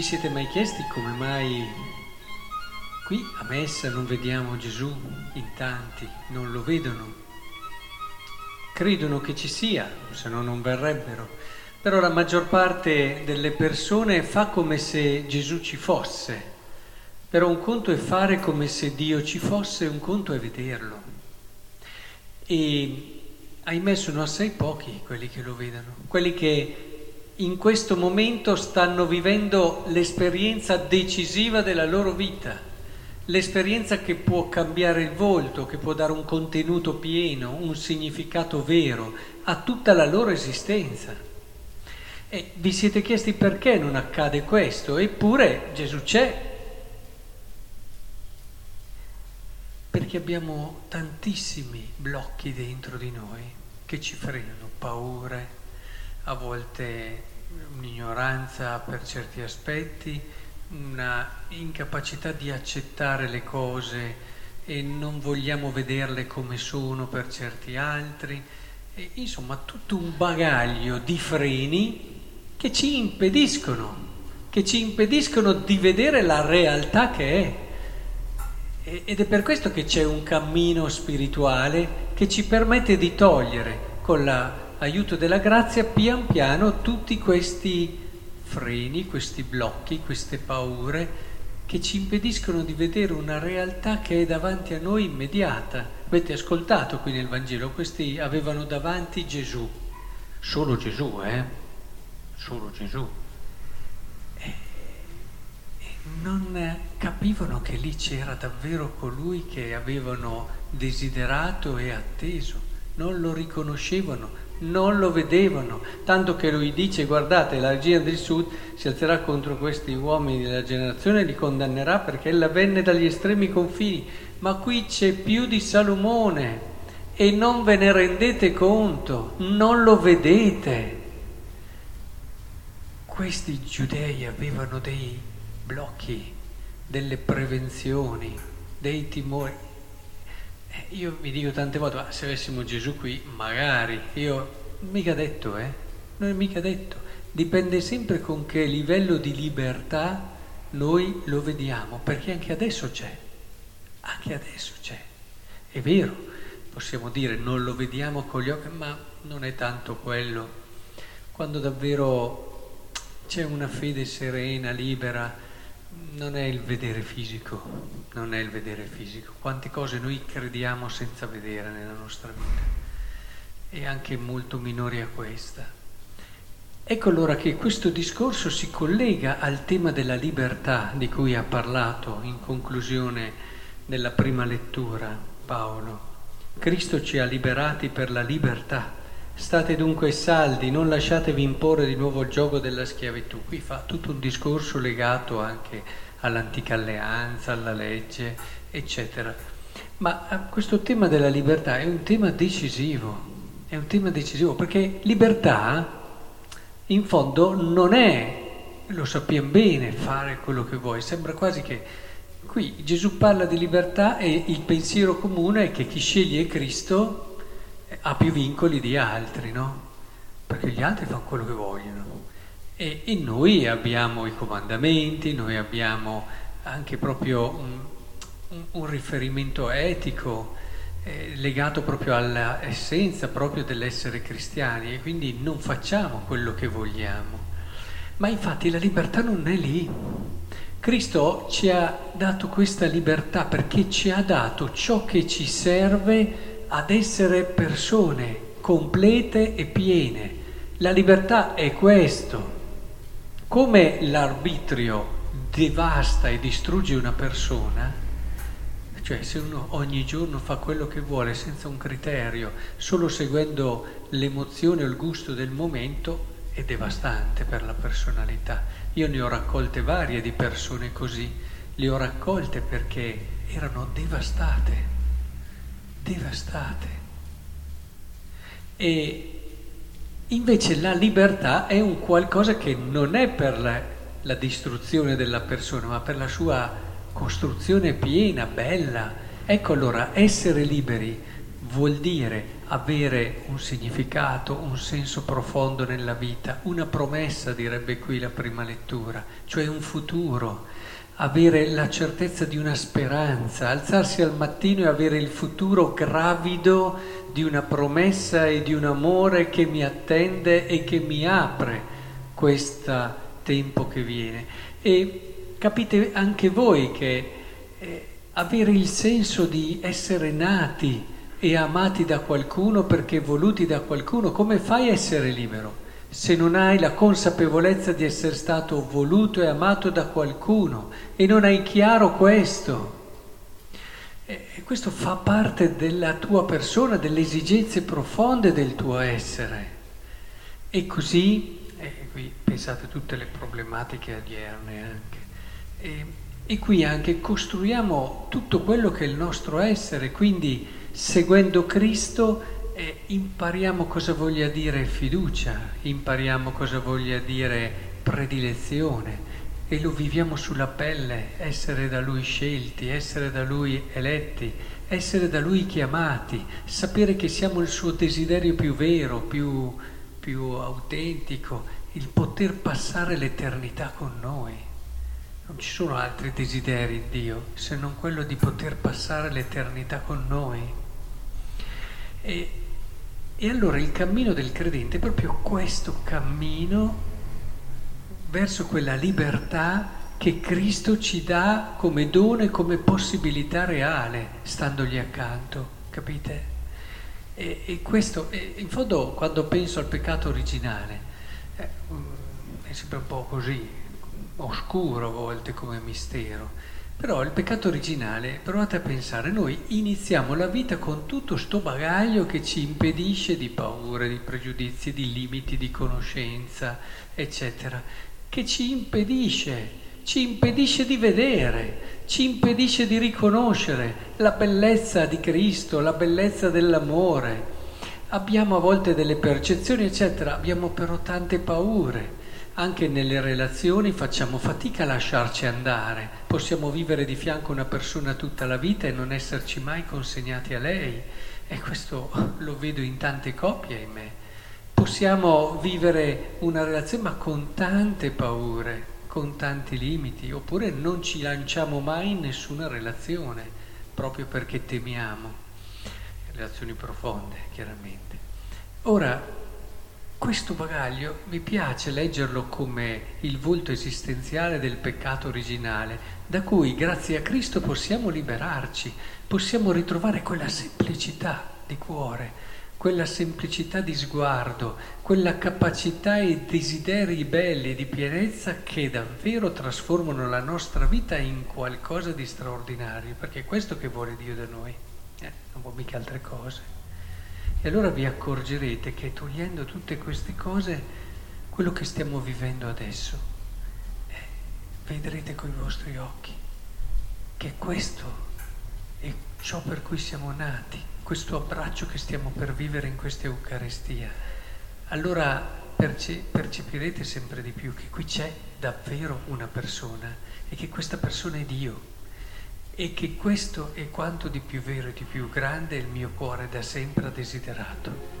Vi siete mai chiesti come mai qui a Messa non vediamo Gesù in tanti, non lo vedono? Credono che ci sia, se no non verrebbero. Però la maggior parte delle persone fa come se Gesù ci fosse. Però un conto è fare come se Dio ci fosse, un conto è vederlo. E ahimè sono assai pochi quelli che lo vedono, quelli che in questo momento stanno vivendo l'esperienza decisiva della loro vita, l'esperienza che può cambiare il volto, che può dare un contenuto pieno, un significato vero a tutta la loro esistenza. E vi siete chiesti perché non accade questo? Eppure Gesù c'è. Perché abbiamo tantissimi blocchi dentro di noi che ci frenano, paure, a volte un'ignoranza per certi aspetti, una incapacità di accettare le cose e non vogliamo vederle come sono per certi altri, e, insomma tutto un bagaglio di freni che ci impediscono, che ci impediscono di vedere la realtà che è. Ed è per questo che c'è un cammino spirituale che ci permette di togliere con la aiuto della grazia, pian piano tutti questi freni, questi blocchi, queste paure che ci impediscono di vedere una realtà che è davanti a noi immediata. Avete ascoltato qui nel Vangelo, questi avevano davanti Gesù, solo Gesù, eh? Solo Gesù. E, e non capivano che lì c'era davvero colui che avevano desiderato e atteso, non lo riconoscevano, non lo vedevano, tanto che lui dice guardate la regina del sud si alzerà contro questi uomini della generazione e li condannerà perché ella venne dagli estremi confini, ma qui c'è più di Salomone e non ve ne rendete conto, non lo vedete. Questi giudei avevano dei blocchi, delle prevenzioni, dei timori io mi dico tante volte, ma se avessimo Gesù qui, magari, io mica detto, eh? Non è mica detto. Dipende sempre con che livello di libertà noi lo vediamo, perché anche adesso c'è, anche adesso c'è. È vero, possiamo dire non lo vediamo con gli occhi, ma non è tanto quello. Quando davvero c'è una fede serena, libera, non è il vedere fisico, non è il vedere fisico. Quante cose noi crediamo senza vedere nella nostra vita e anche molto minori a questa. Ecco allora che questo discorso si collega al tema della libertà di cui ha parlato in conclusione della prima lettura Paolo. Cristo ci ha liberati per la libertà. State dunque saldi, non lasciatevi imporre di nuovo il gioco della schiavitù. Qui fa tutto un discorso legato anche all'antica alleanza, alla legge, eccetera. Ma eh, questo tema della libertà è un tema decisivo, è un tema decisivo perché libertà in fondo non è, lo sappiamo bene, fare quello che vuoi, sembra quasi che qui Gesù parla di libertà e il pensiero comune è che chi sceglie Cristo ha più vincoli di altri, no? Perché gli altri fanno quello che vogliono. E, e noi abbiamo i comandamenti, noi abbiamo anche proprio un, un, un riferimento etico eh, legato proprio all'essenza proprio dell'essere cristiani e quindi non facciamo quello che vogliamo. Ma infatti la libertà non è lì. Cristo ci ha dato questa libertà perché ci ha dato ciò che ci serve ad essere persone complete e piene. La libertà è questo. Come l'arbitrio devasta e distrugge una persona, cioè se uno ogni giorno fa quello che vuole senza un criterio, solo seguendo l'emozione o il gusto del momento, è devastante per la personalità. Io ne ho raccolte varie di persone così, le ho raccolte perché erano devastate, devastate. E Invece la libertà è un qualcosa che non è per la, la distruzione della persona, ma per la sua costruzione piena, bella. Ecco allora, essere liberi vuol dire avere un significato, un senso profondo nella vita, una promessa, direbbe qui la prima lettura, cioè un futuro, avere la certezza di una speranza, alzarsi al mattino e avere il futuro gravido di una promessa e di un amore che mi attende e che mi apre questo tempo che viene. E capite anche voi che eh, avere il senso di essere nati e amati da qualcuno perché voluti da qualcuno, come fai a essere libero? Se non hai la consapevolezza di essere stato voluto e amato da qualcuno e non hai chiaro questo, e questo fa parte della tua persona, delle esigenze profonde del tuo essere. E così e qui pensate tutte le problematiche odierne anche. E, e qui anche costruiamo tutto quello che è il nostro essere, quindi seguendo Cristo eh, impariamo cosa voglia dire fiducia, impariamo cosa voglia dire predilezione e lo viviamo sulla pelle, essere da Lui scelti, essere da Lui eletti, essere da Lui chiamati, sapere che siamo il suo desiderio più vero, più, più autentico, il poter passare l'eternità con noi. Non ci sono altri desideri in Dio se non quello di poter passare l'eternità con noi. E, e allora il cammino del credente è proprio questo cammino verso quella libertà che Cristo ci dà come dono e come possibilità reale, standogli accanto, capite? E, e questo, e in fondo, quando penso al peccato originale, eh, è sempre un po' così, oscuro a volte come mistero. Però il peccato originale, provate a pensare, noi iniziamo la vita con tutto sto bagaglio che ci impedisce di paure, di pregiudizi, di limiti, di conoscenza, eccetera, che ci impedisce, ci impedisce di vedere, ci impedisce di riconoscere la bellezza di Cristo, la bellezza dell'amore. Abbiamo a volte delle percezioni, eccetera, abbiamo però tante paure. Anche nelle relazioni facciamo fatica a lasciarci andare. Possiamo vivere di fianco a una persona tutta la vita e non esserci mai consegnati a lei. E questo lo vedo in tante coppie, ahimè. Possiamo vivere una relazione ma con tante paure con tanti limiti, oppure non ci lanciamo mai in nessuna relazione, proprio perché temiamo relazioni profonde, chiaramente. Ora, questo bagaglio mi piace leggerlo come il volto esistenziale del peccato originale, da cui grazie a Cristo possiamo liberarci, possiamo ritrovare quella semplicità di cuore, quella semplicità di sguardo, quella capacità e desideri belli di pienezza che davvero trasformano la nostra vita in qualcosa di straordinario, perché è questo che vuole Dio da noi, eh, non vuole mica altre cose. E allora vi accorgerete che togliendo tutte queste cose, quello che stiamo vivendo adesso, eh, vedrete con i vostri occhi che questo è ciò per cui siamo nati questo abbraccio che stiamo per vivere in questa Eucaristia, allora perce- percepirete sempre di più che qui c'è davvero una persona e che questa persona è Dio e che questo è quanto di più vero e di più grande il mio cuore da sempre ha desiderato.